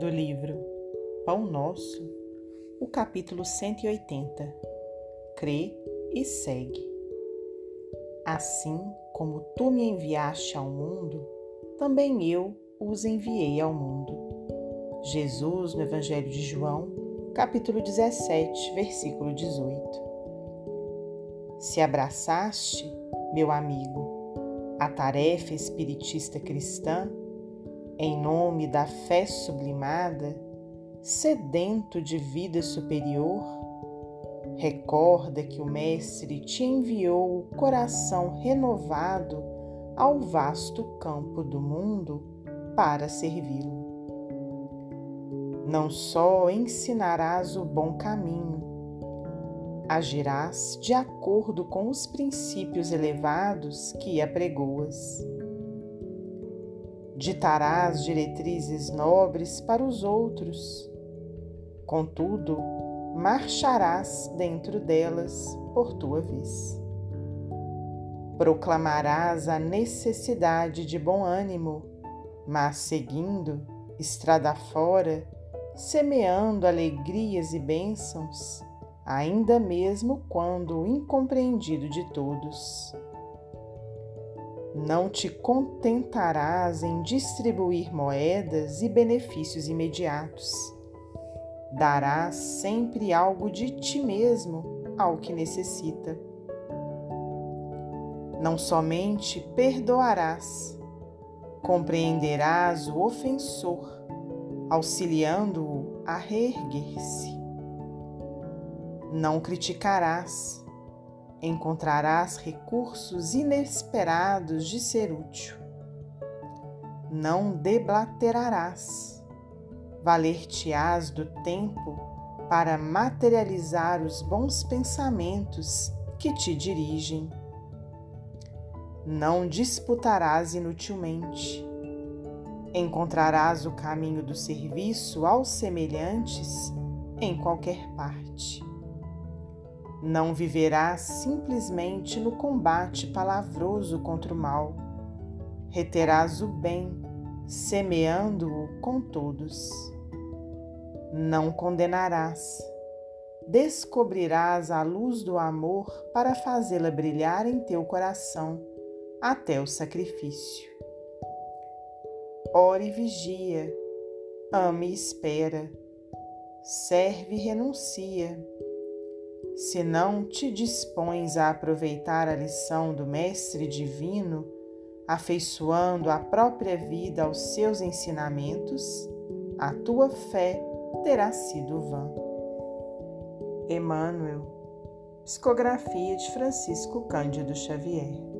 livro Pão Nosso, o capítulo 180 Crê e segue. Assim como tu me enviaste ao mundo, também eu os enviei ao mundo. Jesus, no Evangelho de João, capítulo 17, versículo 18. Se abraçaste, meu amigo, a tarefa espiritista cristã, em nome da fé sublimada, sedento de vida superior, recorda que o Mestre te enviou o coração renovado ao vasto campo do mundo para servi-lo. Não só ensinarás o bom caminho, agirás de acordo com os princípios elevados que apregoas ditarás diretrizes nobres para os outros. Contudo, marcharás dentro delas por tua vez. Proclamarás a necessidade de bom ânimo, mas seguindo, estrada fora, semeando alegrias e bênçãos, ainda mesmo quando incompreendido de todos. Não te contentarás em distribuir moedas e benefícios imediatos. Darás sempre algo de ti mesmo ao que necessita. Não somente perdoarás, compreenderás o ofensor, auxiliando-o a reerguer-se. Não criticarás, encontrarás recursos inesperados de ser útil. Não deblaterarás, valer-te-ás do tempo para materializar os bons pensamentos que te dirigem. Não disputarás inutilmente. Encontrarás o caminho do serviço aos semelhantes em qualquer parte não viverás simplesmente no combate palavroso contra o mal. Reterás o bem, semeando-o com todos. Não condenarás. Descobrirás a luz do amor para fazê-la brilhar em teu coração até o sacrifício. Ore e vigia, ame e espera, serve e renuncia se não te dispões a aproveitar a lição do Mestre Divino, afeiçoando a própria vida aos seus ensinamentos, a tua fé terá sido vã. Emmanuel, psicografia de Francisco Cândido Xavier.